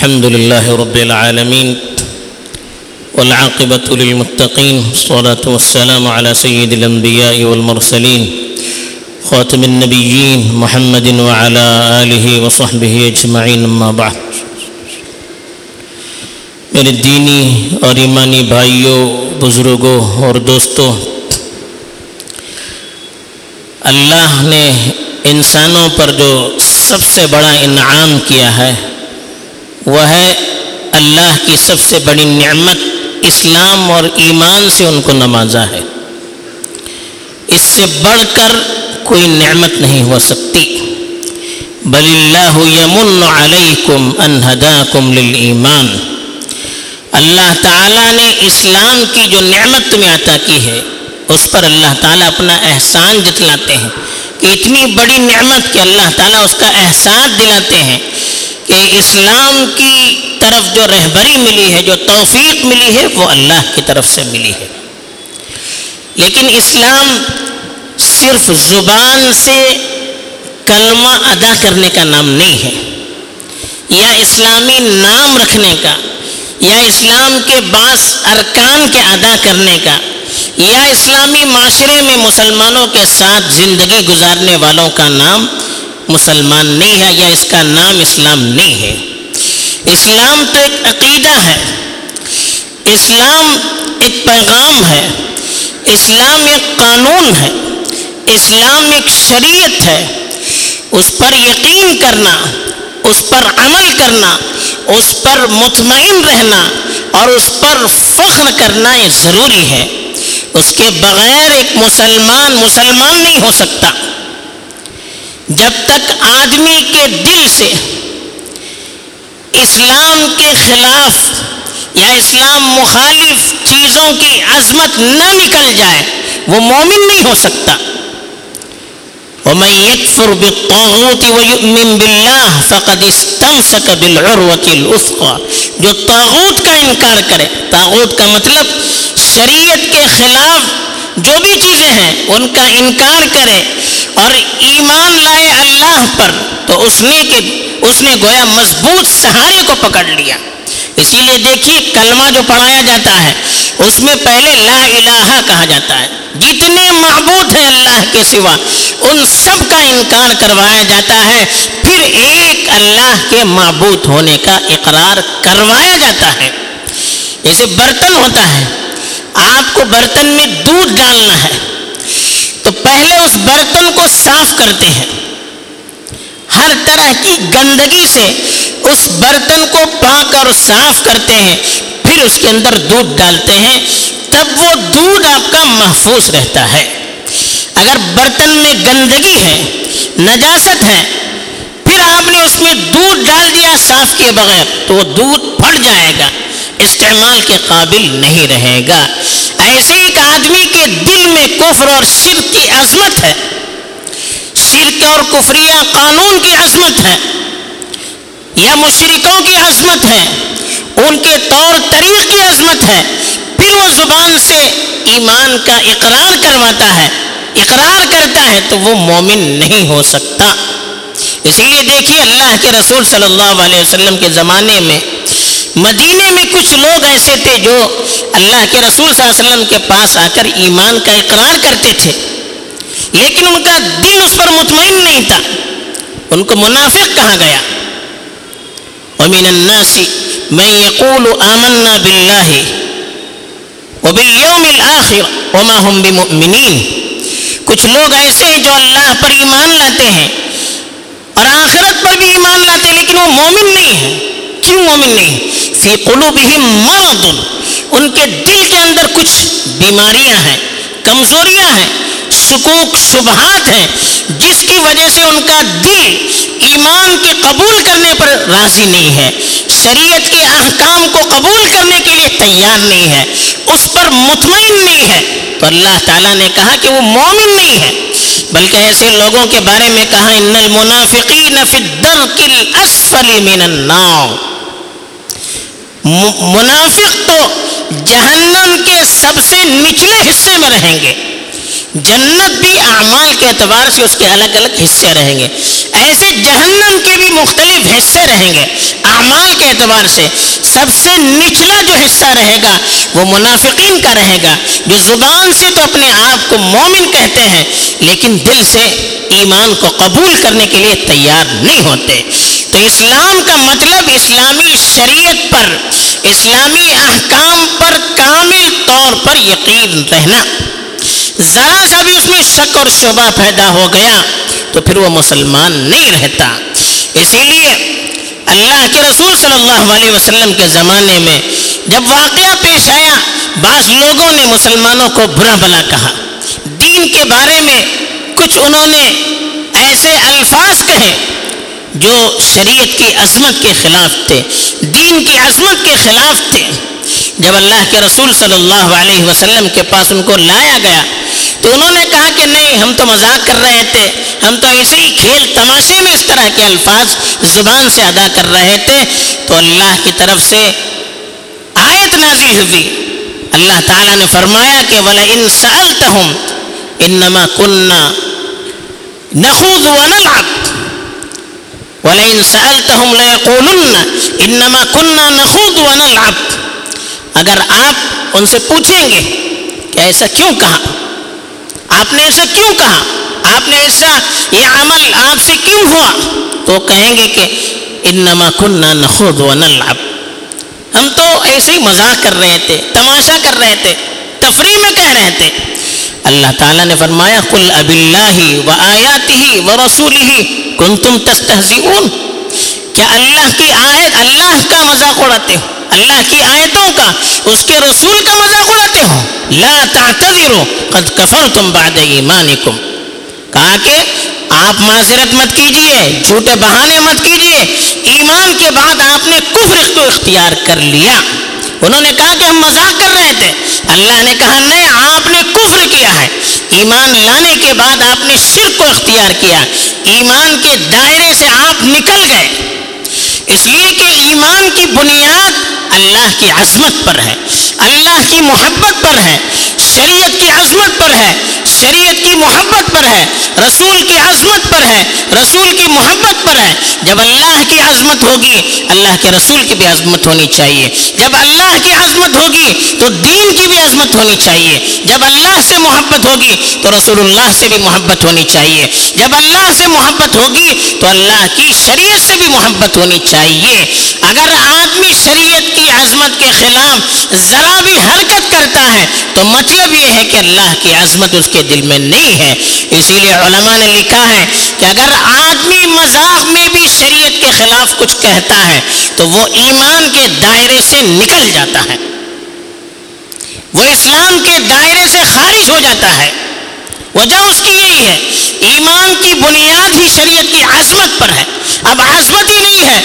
الحمد لله رب العالمين والعاقبة للمتقين والصلاة والسلام على سيد الأنبياء والمرسلين خاتم النبيين محمد وعلى آله وصحبه أجمعين أما بعد. میرے دینی اور ایمانی بھائیوں بزرگوں اور دوستوں اللہ نے انسانوں پر جو سب سے بڑا انعام کیا ہے وہ ہے اللہ کی سب سے بڑی نعمت، اسلام اور ایمان سے ان کو نوازا ہے۔ اس سے بڑھ کر کوئی نعمت نہیں ہو سکتی۔ بل اللہ یمن علیکم ان ہداکم للایمان۔ اللہ تعالیٰ نے اسلام کی جو نعمت تمہیں عطا کی ہے، اس پر اللہ تعالیٰ اپنا احسان جتلاتے ہیں۔ کہ اتنی بڑی نعمت کہ اللہ تعالیٰ اس کا احساس دلاتے ہیں۔ کہ اسلام کی طرف جو رہبری ملی ہے، جو توفیق ملی ہے، وہ اللہ کی طرف سے ملی ہے۔ لیکن اسلام صرف زبان سے کلمہ ادا کرنے کا نام نہیں ہے، یا اسلامی نام رکھنے کا، یا اسلام کے بعض ارکان کے ادا کرنے کا، یا اسلامی معاشرے میں مسلمانوں کے ساتھ زندگی گزارنے والوں کا نام مسلمان نہیں ہے یا اس کا نام اسلام نہیں ہے۔ اسلام تو ایک عقیدہ ہے۔ اسلام ایک پیغام ہے۔ اسلام ایک قانون ہے۔ اسلام ایک شریعت ہے۔ اس پر یقین کرنا، اس پر عمل کرنا، اس پر مطمئن رہنا اور اس پر فخر کرنا یہ ضروری ہے۔ اس کے بغیر ایک مسلمان مسلمان نہیں ہو سکتا۔ جب تک آدمی کے دل سے اسلام کے خلاف یا اسلام مخالف چیزوں کی عظمت نہ نکل جائے، وہ مومن نہیں ہو سکتا۔ ومن يكفر بالطاغوت ويؤمن بالله فقد استمسك بالعروة الوثقى جو طاغوت کا انکار کرے، طاغوت کا مطلب شریعت کے خلاف جو بھی چیزیں ہیں، ان کا انکار کرے اور ایمان لائے اللہ پر تو اس نے کہ اس نے گویا مضبوط سہارے کو پکڑ لیا۔ اسی لیے دیکھیے کلمہ جو پڑھایا جاتا ہے، اس میں پہلے لا الہ کہا جاتا ہے۔ جتنے معبود ہیں اللہ کے سوا، ان سب کا انکار کروایا جاتا ہے۔ پھر ایک اللہ کے معبود ہونے کا اقرار کروایا جاتا ہے۔ جیسے برتن ہوتا ہے۔ آپ کو برتن میں دودھ ڈالنا ہے۔ تو پہلے اس برتن کو صاف کرتے ہیں۔ ہر طرح کی گندگی سے اس برتن کو پاک اور صاف کرتے ہیں۔ پھر اس کے اندر دودھ ڈالتے ہیں۔ تب وہ دودھ آپ کا محفوظ رہتا ہے۔ اگر برتن میں گندگی ہے، نجاست ہے، پھر آپ نے اس میں دودھ ڈال دیا صاف کیے بغیر، تو وہ دودھ پھٹ جائے گا۔ استعمال کے قابل نہیں رہے گا۔ ایسے ایک آدمی کے دل میں کفر اور شرک کی عظمت ہے۔ شرک اور کفریہ قانون کی عظمت ہے۔ یا مشرکوں کی عظمت ہے۔ ان کے طور طریق کی عظمت ہے۔ پھر وہ زبان سے ایمان کا اقرار کرواتا ہے۔ اقرار کرتا ہے تو وہ مومن نہیں ہو سکتا۔ اسی لیے دیکھیے اللہ کے رسول صلی اللہ علیہ وسلم کے زمانے میں مدینے میں کچھ لوگ ایسے تھے جو اللہ کے رسول صلی اللہ علیہ وسلم کے پاس آ کر ایمان کا اقرار کرتے تھے، لیکن ان کا دل اس پر مطمئن نہیں تھا۔ ان کو منافق کہا گیا۔ ومن الناس من يقول آمنا بالله وباليوم الآخر وما هم بمؤمنين۔ کچھ لوگ ایسے ہیں جو اللہ پر ایمان لاتے ہیں اور آخرت پر بھی ایمان لاتے ہیں، لیکن وہ مومن نہیں ہے کیوں مومن نہیں، فی قلوبہم مرض۔ ان کے دل کے اندر کچھ بیماریاں ہیں، کمزوریاں ہیں، سکوک، شبہات ہیں، جس کی وجہ سے ان کا دل ایمان کے قبول کرنے پر راضی نہیں ہے۔ شریعت کے احکام کو قبول کرنے کے لیے تیار نہیں ہے، اس پر مطمئن نہیں ہے۔ تو اللہ تعالیٰ نے کہا کہ وہ مومن نہیں ہے، بلکہ ایسے لوگوں کے بارے میں کہا، ان المنافقین فی الدرک الاسفل من النار۔ منافق تو جہنم کے سب سے نچلے حصے میں رہیں گے۔ جنت بھی اعمال کے اعتبار سے اس کے الگ الگ حصے رہیں گے۔ ایسے جہنم کے بھی مختلف حصے رہیں گے۔ اعمال کے اعتبار سے سب سے نچلا جو حصہ رہے گا وہ منافقین کا رہے گا۔ جو زبان سے تو اپنے آپ کو مومن کہتے ہیں، لیکن دل سے ایمان کو قبول کرنے کے لیے تیار نہیں ہوتے۔ تو اسلام کا مطلب اسلامی شریعت پر، اسلامی احکام پر کامل طور پر یقین رہنا۔ ذرا سا بھی اس میں شک اور شبہ پیدا ہو گیا تو پھر وہ مسلمان نہیں رہتا۔ اسی لیے اللہ کے رسول صلی اللہ علیہ وسلم کے زمانے میں جب واقعہ پیش آیا، بعض لوگوں نے مسلمانوں کو برا بلا کہا۔ دین کے بارے میں کچھ انہوں نے ایسے الفاظ کہے جو شریعت کی عظمت کے خلاف تھے، دین کی عظمت کے خلاف تھے۔ جب اللہ کے رسول صلی اللہ علیہ وسلم کے پاس ان کو لایا گیا، تو انہوں نے کہا کہ نہیں، ہم تو مذاق کر رہے تھے، ہم تو ایسے ہی کھیل تماشے میں اس طرح کے الفاظ زبان سے ادا کر رہے تھے۔ تو اللہ کی طرف سے آیت نازل ہوئی۔ اللہ تعالیٰ نے فرمایا کہ ولا ان سألتهم انما كنا نخوض ونلعب۔ ولا سألتهم ليقولن انما كنا نخوض ونلعب. اگر آپ ان سے پوچھیں گے کہ ایسا کیوں کہا؟ آپ نے ایسا کیوں کہا؟ آپ نے ایسا یہ عمل آپ سے کیوں ہوا؟ تو کہیں گے کہ انما کننا نخوض ونلعب۔ ہم تو ایسے ہی مذاق کر رہے تھے، تماشا کر رہے تھے۔ تفریح میں کہہ رہے تھے۔ اللہ تعالیٰ نے فرمایا، قل اب اللہ و آیاتی و رسولی کن تم کیا اللہ کی آیت، اللہ کا مذاق اڑاتے ہو؟ اللہ کی آیتوں کا، اس کے رسول کا مذاق اڑاتے ہو؟ لا تعتذروا قد کفرتم بعد ایمانکم کہا کہ آپ معذرت مت کیجیے، جھوٹے بہانے مت کیجیے۔ ایمان کے بعد آپ نے کفر کو اختیار کر لیا۔ انہوں نے کہا کہ ہم مذاق کر رہے تھے۔ اللہ نے کہا، نہیں، آپ نے کفر کیا ہے۔ ایمان لانے کے بعد آپ نے شرک کو اختیار کیا۔ ایمان کے دائرے سے آپ نکل گئے۔ اس لیے کہ ایمان کی بنیاد اللہ کی عظمت پر ہے۔ اللہ کی محبت پر ہے۔ شریعت کی عظمت پر ہے، شریعت کی محبت پر ہے، رسول کی عظمت پر ہے، رسول کی محبت پر ہے۔ جب اللہ کی عظمت ہوگی، اللہ کے رسول کی بھی عظمت ہونی چاہیے۔ جب اللہ کی عظمت ہوگی، تو دین کی بھی عظمت ہونی چاہیے۔ جب اللہ سے محبت ہوگی، تو رسول اللہ سے بھی محبت ہونی چاہیے۔ جب اللہ سے محبت ہوگی، تو اللہ کی شریعت سے بھی محبت ہونی چاہیے۔ اگر آدمی شریعت کی عظمت کے خلاف ذرا بھی حرکت کرتا ہے، تو مطلب یہ ہے کہ اللہ کی عظمت اس کے دل میں نہیں ہے۔ اسی لیے علماء نے لکھا ہے کہ اگر آدمی مذاق میں بھی شریعت کے خلاف کچھ کہتا ہے تو وہ ایمان کے دائرے سے نکل جاتا ہے۔ وہ اسلام کے دائرے سے خارج ہو جاتا ہے۔ وجہ اس کی یہی ہے، ایمان کی بنیاد ہی شریعت کی عظمت پر ہے۔ اب عظمت ہی نہیں ہے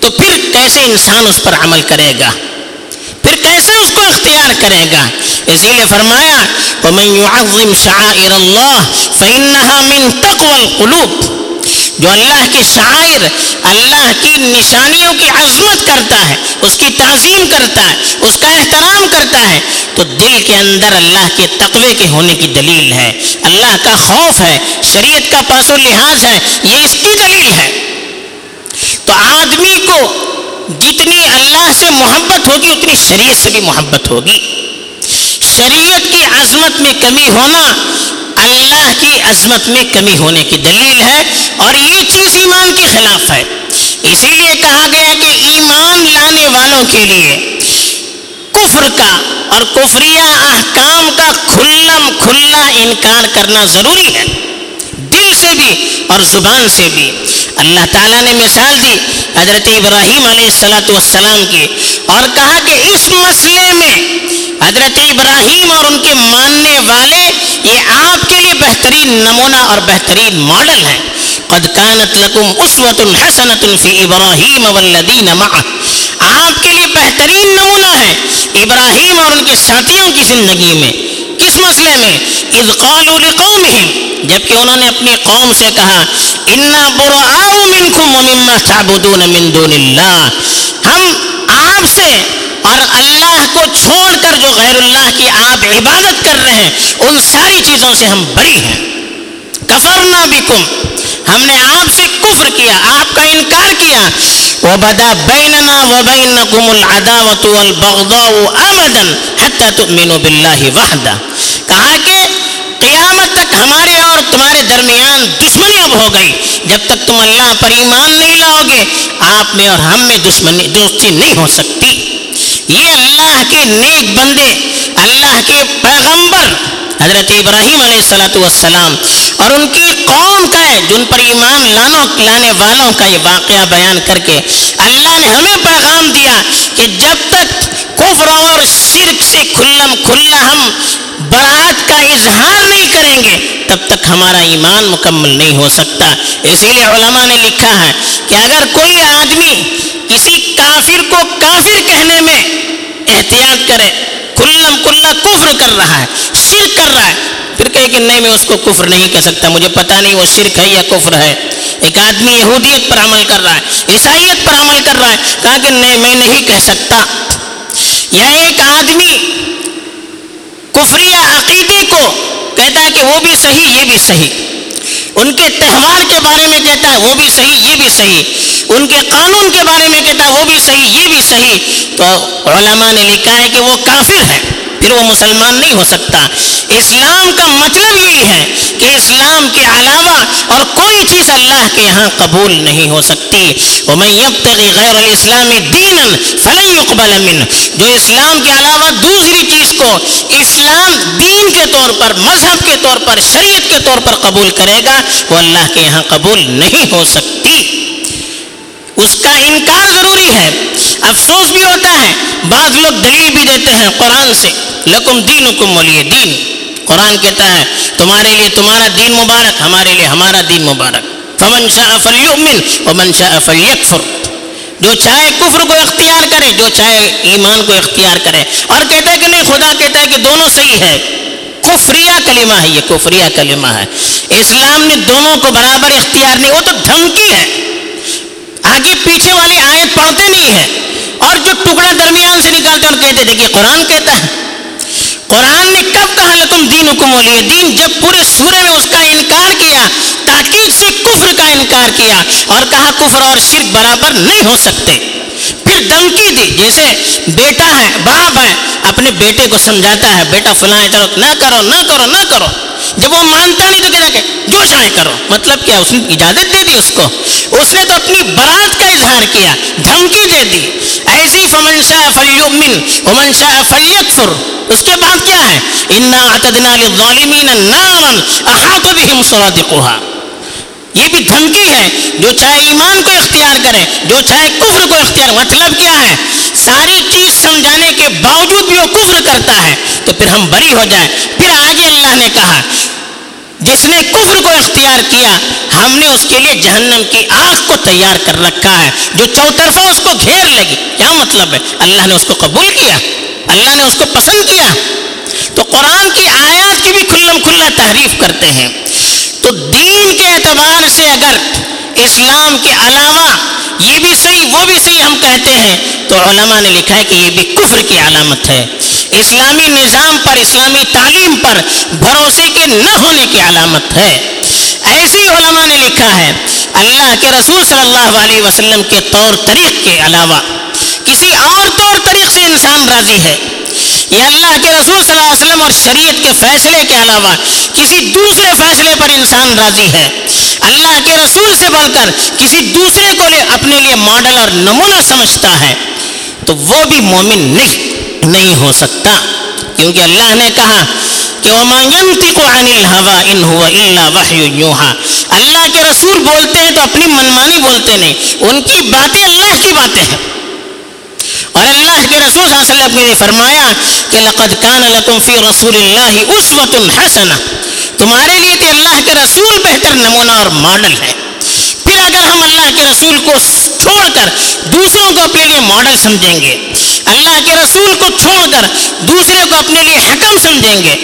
تو پھر کیسے انسان اس پر عمل کرے گا؟ پھر کیسے اس کو اختیار کرے گا؟ اسی لیے فرمایا، وَمَن يُعَظِّمْ شَعَائِرَ اللَّهِ فَإِنَّهَا مِن تَقْوَى الْقُلُوبِ جو اللہ کی شاعر اللہ کی نشانیوں کی عظمت کرتا ہے، اس کی تعظیم کرتا ہے، اس کا احترام کرتا ہے، تو دل کے اندر اللہ کے تقوی کے ہونے کی دلیل ہے، اللہ کا خوف ہے، شریعت کا پاس و لحاظ ہے، یہ اس کی دلیل ہے۔ تو آدمی کو جتنی اللہ سے محبت ہوگی، اتنی شریعت سے بھی محبت ہوگی۔ شریعت کی عظمت میں کمی ہونا، اللہ کی عظمت میں کمی ہونے کی دلیل ہے اور یہ چیز ایمان کے خلاف ہے۔ اسی لیے کہا گیا کہ ایمان لانے والوں کے لیے کفر کا اور کفریہ احکام کا کھلم کھلا انکار کرنا ضروری ہے۔ بھی اور زبان سے بھی۔ اللہ تعالیٰ نے مثال دی حضرت ابراہیم علیہ السلاۃ والسلام کی اور کہا کہ اس مسئلے میں حضرت ابراہیم اور ان کے ماننے والے یہ آپ کے لیے بہترین نمونہ اور بہترین ماڈل ہیں۔ قد كانت لكم اسوة حسنة في ابراہیم والذین معه آپ کے لیے بہترین نمونہ ہے ابراہیم اور ان کے ساتھیوں کی زندگی میں۔ کس مسئلے میں، اذ قالوا لقومهم جبکہ انہوں نے اپنی قوم سے کہا، انا براء منکم ومما تعبدون من دون اللہ ہم آپ سے اور اللہ کو چھوڑ کر جو غیر اللہ کی آپ عبادت کر رہے ہیں، ان ساری چیزوں سے ہم بری ہیں۔ کفرنا بکم ہم نے آپ سے کفر کیا، آپ کا انکار کیا۔ وبدا بيننا وبينكم العداوة والبغضاء ابدا حتى تؤمنوا بالله وحده کہا کہ قیامت تک ہمارے اور تمہارے درمیان دشمنی اب ہو گئی۔ جب تک تم اللہ پر ایمان نہیں لاؤ گے، آپ میں اور ہم میں دشمنی دوستی نہیں ہو سکتی۔ یہ اللہ کے نیک بندے، اللہ کے پیغمبر حضرت ابراہیم علیہ السلاۃ والسلام اور ان کی قوم کا ہے، جن پر ایمان لانوں لانے والوں کا یہ واقعہ بیان کر کے اللہ نے ہمیں پیغام دیا کہ جب تک کفر اور شرک سے کھلم کھلا ہم برات کا اظہار نہیں کریں گے، تب تک ہمارا ایمان مکمل نہیں ہو سکتا۔ اسی لیے علماء نے لکھا ہے کہ اگر کوئی آدمی کسی کافر کو کافر کہنے میں احتیاط کرے، کلم کلا کفر کر رہا ہے، شرک کر رہا ہے۔ پھر کہے کہ نہیں، میں اس کو کفر نہیں کہہ سکتا، مجھے پتا نہیں وہ شرک ہے یا کفر ہے۔ ایک آدمی یہودیت پر عمل کر رہا ہے، عیسائیت پر عمل کر رہا ہے، کہا کہ نہیں، میں نہیں کہہ سکتا۔ یا ایک آدمی کفری عقیدے کو کہتا ہے کہ وہ بھی صحیح، یہ بھی صحیح۔ ان کے تہوار کے بارے میں کہتا ہے وہ بھی صحیح، یہ بھی صحیح۔ ان کے قانون کے بارے میں کہتا ہے، وہ بھی صحیح، یہ بھی صحیح۔ تو علماء نے لکھا ہے کہ وہ کافر ہے پھر وہ مسلمان نہیں ہو سکتا۔ اسلام کا مطلب یہی ہے کہ اسلام کے علاوہ اور کوئی چیز اللہ کے یہاں قبول نہیں ہو سکتی۔ وَمَن يَبْتَغِ غَيْرَ الْإِسْلَامِ دِينًا فَلَن يُقْبَلَ مِنْ جو اسلام کے علاوہ دوسری چیز کو اسلام دین کے طور پر، مذہب کے طور پر، شریعت کے طور پر قبول کرے گا، وہ اللہ کے یہاں قبول نہیں ہو سکتی اس کا انکار ضروری ہے۔ افسوس بھی ہوتا ہے۔ بعض لوگ دلیل بھی دیتے ہیں قرآن سے۔ لکم دین حکم ولی دین۔ قرآن کہتا ہے، تمہارے لیے تمہارا دین مبارک، ہمارے لیے ہمارا دین مبارک۔ فمن شاء فلیؤمن ومن شاء فلیکفر۔ جو چاہے کفر کو اختیار کرے، جو چاہے ایمان کو اختیار کرے۔ اور کہتا ہے کہ نہیں، خدا کہتا ہے کہ دونوں صحیح ہے۔ کفریہ کلمہ ہے، یہ کفریہ کلمہ ہے۔ اسلام نے دونوں کو برابر اختیار نہیں، وہ تو دھمکی ہے۔ آگے پیچھے والی آیت پڑھتے نہیں ہے اور جو ٹکڑا درمیان سے نکالتے اور کہتے دیکھیے، قرآن کہتا ہے۔ قرآن نے کب کہا، لکم دین حکم ولی دین جب پورے سورے میں اس کا انکار کیا، تاکید سے کفر کا انکار کیا اور کہا، کفر اور شرک برابر نہیں ہو سکتے۔ پھر دھمکی دی، جیسے بیٹا ہے، باپ ہے، اپنے بیٹے کو سمجھاتا ہے، بیٹا، فلاں چلو نہ کرو نہ کرو نہ کرو۔ جب وہ مانتا نہیں تو کہتا کہ جو چاہے کرو۔ مطلب کیا اس نے اجازت دے دی اس کو؟ اس نے تو اپنی برات کا اظہار کیا، دھمکی دے دی۔ ایسی فمن شاء فلیؤمن، ومن شاء فلیکفر۔ اس کے بعد کیا ہے؟ انا اعتدنا للظالمین نارا احاط بهم سرادقها یہ بھی دھمکی ہے۔ جو چاہے ایمان کو اختیار کرے، جو چاہے کفر کو اختیار مطلب کیا ہے؟ ساری چیز سمجھانے کے باوجود بھی وہ کفر کرتا ہے۔ تو پھر ہم بری ہو جائیں۔ پھر آگے اللہ نے کہا، جس نے کفر کو اختیار کیا، ہم نے اس کے لیے جہنم کی آنکھ کو تیار کر رکھا ہے۔ جو چوطرفہ اس کو گھیر لگی کیا مطلب ہے؟ اللہ نے اس کو قبول کیا۔ اللہ نے اس کو پسند کیا۔ تو قرآن کی آیات کی بھی کھلم کھلا تحریف کرتے ہیں۔ تو دین کے اعتبار سے اگر اسلام کے علاوہ یہ بھی صحیح، وہ بھی صحیح ہم کہتے ہیں۔ تو علماء نے لکھا ہے کہ یہ بھی کفر کی علامت ہے۔ اسلامی نظام پر، اسلامی تعلیم پر بھروسے کے نہ ہونے کی علامت ہے۔ ایسی علماء نے لکھا ہے، اللہ کے رسول صلی اللہ علیہ وسلم کے طور طریق کے علاوہ کسی اور طور طریق سے انسان راضی ہے۔ یہ اللہ کے رسول صلی اللہ علیہ وسلم اور شریعت کے فیصلے کے علاوہ کسی دوسرے فیصلے پر انسان راضی ہے۔ اللہ کے رسول سے بڑھ کر کسی دوسرے کو لے ماڈل اور نمونہ سمجھتا ہے، تو وہ بھی مومن نہیں نہیں ہو سکتا۔ کیونکہ اللہ نے کہا کہ وَمَا يَنْتِقُ عَنِ الْهَوَىٰ إِنْ هُوَ إِلَّا وَحْيٌ يُوحَىٰ۔ اللہ کے رسول بولتے ہیں تو اپنی منمانی بولتے نہیں، ان کی باتیں اللہ کی باتیں ہیں۔ اور اللہ کے رسول صلی اللہ علیہ وسلم نے فرمایا کہ لقد کان لکم فی رسول اللہ اسوۃ حسنہ تمہارے لیے کہ اللہ کے رسول بہتر نمونہ اور ماڈل ہے۔ پھر اگر ہم اللہ کے رسول کو چھوڑ کر دوسروں کو اپنے لیے ماڈل سمجھیں گے۔ اللہ کے رسول کو چھوڑ کر دوسرے کو اپنے لیے حکم سمجھیں گے،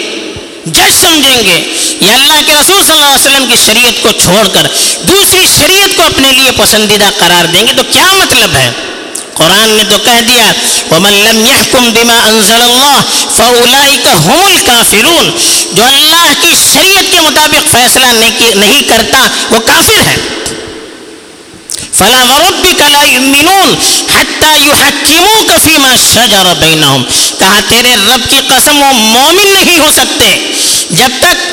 جج سمجھیں گے۔ یا اللہ کے رسول صلی اللہ علیہ وسلم کی شریعت کو چھوڑ کر دوسری شریعت کو اپنے لیے پسندیدہ قرار دیں گے تو کیا مطلب ہے؟ قرآن نے تو کہہ دیا، وَمَن لَمْ يَحْكُمْ بِمَا أَنزَلَ اللَّهِ فَأُولَئِكَ هُمُ الْكَافِرُونَ۔ جو اللہ کی شریعت کے مطابق فیصلہ نہیں کرتا، وہ کافر ہے۔ فلا وربك لا يؤمنون حتى يحكموك فيما شجر بينهم. کہا تیرے رب کی قسم وہ مومن نہیں ہو سکتے جب تک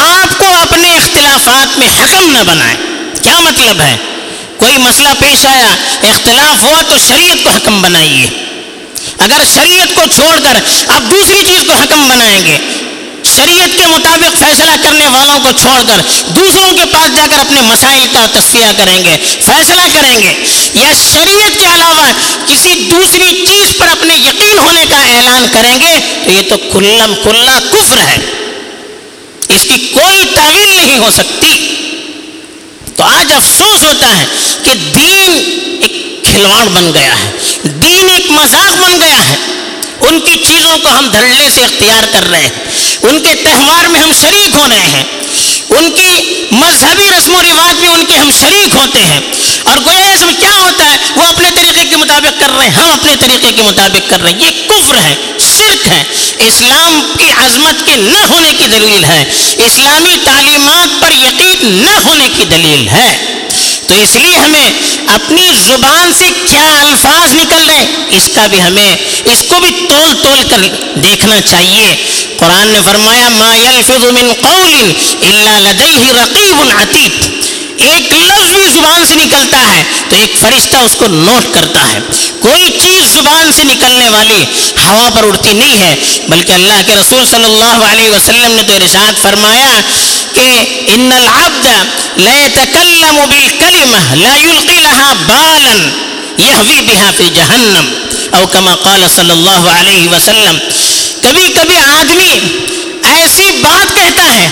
آپ کو اپنے اختلافات میں حکم نہ بنائے. کیا مطلب ہے؟ کوئی مسئلہ پیش آیا، اختلاف ہوا تو شریعت کو حکم بنائیے. اگر شریعت کو چھوڑ کر آپ دوسری چیز کو حکم بنائیں گے شریعت کے مطابق فیصلہ کرنے والوں کو چھوڑ کر دوسروں کے پاس جا کر اپنے مسائل کا تصفیہ کریں گے، فیصلہ کریں گے۔ یا شریعت کے علاوہ کسی دوسری چیز پر اپنے یقین ہونے کا اعلان کریں گے تو یہ تو کلم کلا کفر ہے۔ اس کی کوئی تعویل نہیں ہو سکتی۔ تو آج افسوس ہوتا ہے کہ دین ایک کھلواڑ بن گیا ہے، دین ایک مذاق بن گیا ہے۔ ان کی چیزوں کو ہم دھڑلے سے اختیار کر رہے ہیں۔ ان کے تہوار میں ہم شریک ہو رہے ہیں۔ ان کی مذہبی رسم و رواج میں ان کے ہم شریک ہوتے ہیں۔ اور گویا اس میں کیا ہوتا ہے؟ وہ اپنے طریقے کے مطابق کر رہے ہیں۔ ہم اپنے طریقے کے مطابق کر رہے ہیں۔ یہ کفر ہے، شرک ہے۔ اسلام کی عظمت کے نہ ہونے کی دلیل ہے۔ اسلامی تعلیمات پر یقین نہ ہونے کی دلیل ہے۔ تو اس لیے ہمیں اپنی زبان سے کیا الفاظ نکل رہے اس کا بھی ہمیں، اس کو بھی تول تول کر دیکھنا چاہیے۔ قرآن نے فرمایا، ما يلفظ من قول الا لديه رقیب عتید ایک لفظ بھی زبان سے نکلتا ہے تو ایک فرشتہ اس کو نوٹ کرتا ہے۔ کوئی چیز زبان سے نکلنے والی ہوا پر اڑتی نہیں ہے، بلکہ اللہ کے رسول صلی اللہ علیہ وسلم نے تو ارشاد فرمایا کہ ان العبد لا يتكلم بالكلمه لا يلقي لها بالا يهوي بها في جهنم او كما قال صلی اللہ علیہ وسلم، کبھی کبھی آدمی ایسی بات کہتا ہے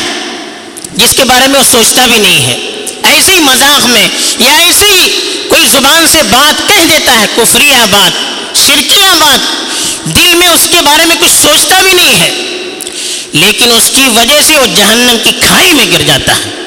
جس کے بارے میں وہ سوچتا بھی نہیں ہے۔ ایسی مذاق میں یا ایسی کوئی زبان سے بات کہہ دیتا ہے، کفریہ بات شرکیہ بات، دل میں اس کے بارے میں کچھ سوچتا بھی نہیں ہے، لیکن اس کی وجہ سے وہ جہنم کی کھائی میں گر جاتا ہے۔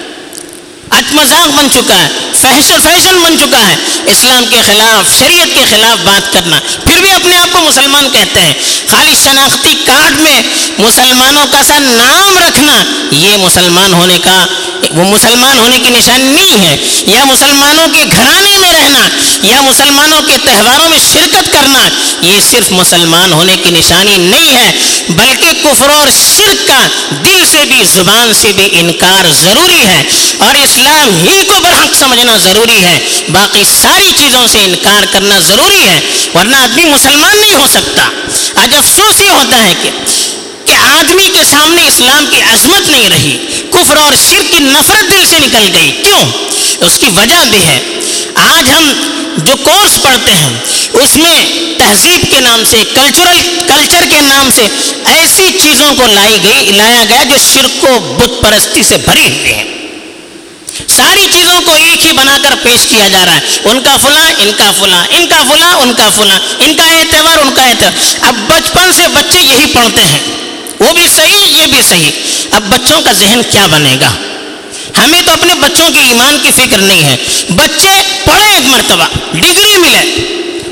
اچ مذاق بن چکا ہے فیشن فیشن بن چکا ہے۔ اسلام کے خلاف، شریعت کے خلاف بات کرنا۔ پھر بھی اپنے آپ کو مسلمان کہتے ہیں۔ خالی شناختی کارڈ میں مسلمانوں کا سا نام رکھنا، یہ مسلمان ہونے کا، وہ مسلمان ہونے کی نشانی نہیں ہے۔ یا مسلمانوں کے گھرانے میں رہنا، یا مسلمانوں کے تہواروں میں شرکت کرنا، یہ صرف مسلمان ہونے کی نشانی نہیں ہے، بلکہ کفر اور شرک کا دل سے بھی، زبان سے بھی انکار ضروری ہے۔ اور اسلام ہی کو برحق سمجھنا ضروری ہے۔ باقی ساری چیزوں سے انکار کرنا ضروری ہے، ورنہ آدمی مسلمان نہیں ہو سکتا۔ آج افسوس یہ ہوتا ہے کہ کہ آدمی کے سامنے اسلام کی عظمت نہیں رہی۔ کفر اور شرک کی نفرت دل سے نکل گئی۔ کیوں؟ اس کی وجہ بھی ہے۔ آج ہم جو کورس پڑھتے ہیں، اس میں تہذیب کے نام سے، کلچرل، کلچر کے نام سے ایسی چیزوں کو لائی گئی، لایا گیا جو شرک و بت پرستی سے بھری ہوئی ہے۔ ساری چیزوں کو ایک ہی بنا کر پیش کیا جا رہا ہے۔ ان کا فلاں، ان کا فلاں، ان کا فلاں، ان کا فلاں۔ ان کا اعتبار ان کا اعتبار اب بچپن سے بچے یہی پڑھتے ہیں۔ وہ بھی صحیح، یہ بھی صحیح۔ اب بچوں کا ذہن کیا بنے گا؟ ہمیں تو اپنے بچوں کے ایمان کی فکر نہیں ہے۔ بچے پڑھے ایک مرتبہ، ڈگری ملے۔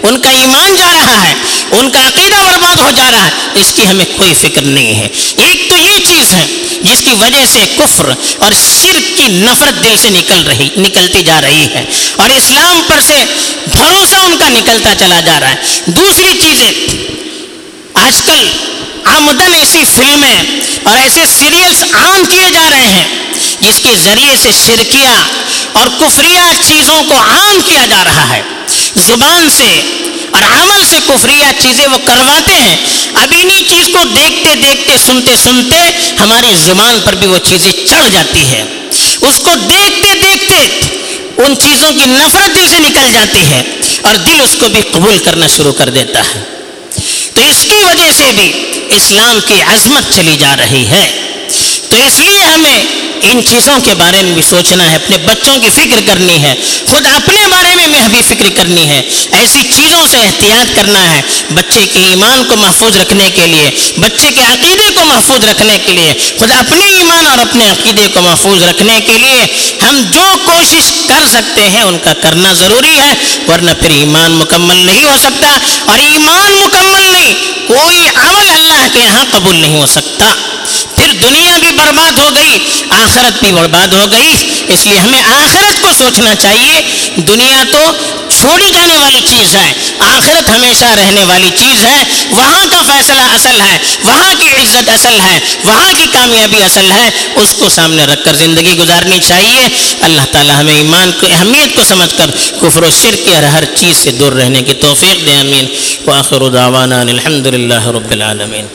ان کا ایمان جا رہا ہے، ان کا عقیدہ برباد ہو جا رہا ہے اس کی ہمیں کوئی فکر نہیں ہے۔ ایک تو یہ چیز ہے جس کی وجہ سے کفر اور شرک کی نفرت دل سے نکل رہی، نکلتی جا رہی ہے۔ اور اسلام پر سے بھروسہ ان کا نکلتا چلا جا رہا ہے۔ دوسری چیزیں، آج کل آمدن ایسی فلمیں اور ایسے سیریلز عام کیے جا رہے ہیں، جس کے ذریعے سے شرکیہ اور کفریہ چیزوں کو عام کیا جا رہا ہے۔ زبان سے اور عمل سے کفریہ چیزیں وہ کرواتے ہیں۔ اب انہی چیز کو دیکھتے دیکھتے سنتے سنتے ہماری زبان پر بھی وہ چیزیں چڑھ جاتی ہے اس کو دیکھتے دیکھتے ان چیزوں کی نفرت دل سے نکل جاتی ہے اور دل اس کو بھی قبول کرنا شروع کر دیتا ہے۔ تو اس کی وجہ سے بھی اسلام کی عظمت چلی جا رہی ہے۔ تو اس لیے ہمیں ان چیزوں کے بارے میں بھی سوچنا ہے، اپنے بچوں کی فکر کرنی ہے۔ خود اپنے بارے میں بھی فکر کرنی ہے۔ ایسی چیزوں سے احتیاط کرنا ہے بچے کے ایمان کو محفوظ رکھنے کے لیے، بچے کے عقیدے کو محفوظ رکھنے کے لیے۔ خود اپنے ایمان اور اپنے عقیدے کو محفوظ رکھنے کے لیے ہم جو کوشش کر سکتے ہیں، ان کا کرنا ضروری ہے، ورنہ پھر ایمان مکمل نہیں ہو سکتا۔ اور ایمان مکمل نہیں، کوئی عمل اللہ کے یہاں قبول نہیں ہو سکتا۔ پھر دنیا بھی برباد ہو گئی، آخرت بھی برباد ہو گئی۔ اس لیے ہمیں آخرت کو سوچنا چاہیے۔ دنیا تو چھوڑی جانے والی چیز ہے، آخرت ہمیشہ رہنے والی چیز ہے۔ وہاں کا فیصلہ اصل ہے، وہاں کی عزت اصل ہے، وہاں کی کامیابی اصل ہے۔ اس کو سامنے رکھ کر زندگی گزارنی چاہیے۔ اللہ تعالی ہمیں ایمان کو، اہمیت کو سمجھ کر کفر و شرک اور ہر چیز سے دور رہنے کی توفیق دے امین وآخر دعوانا الحمد للہ رب العالمین۔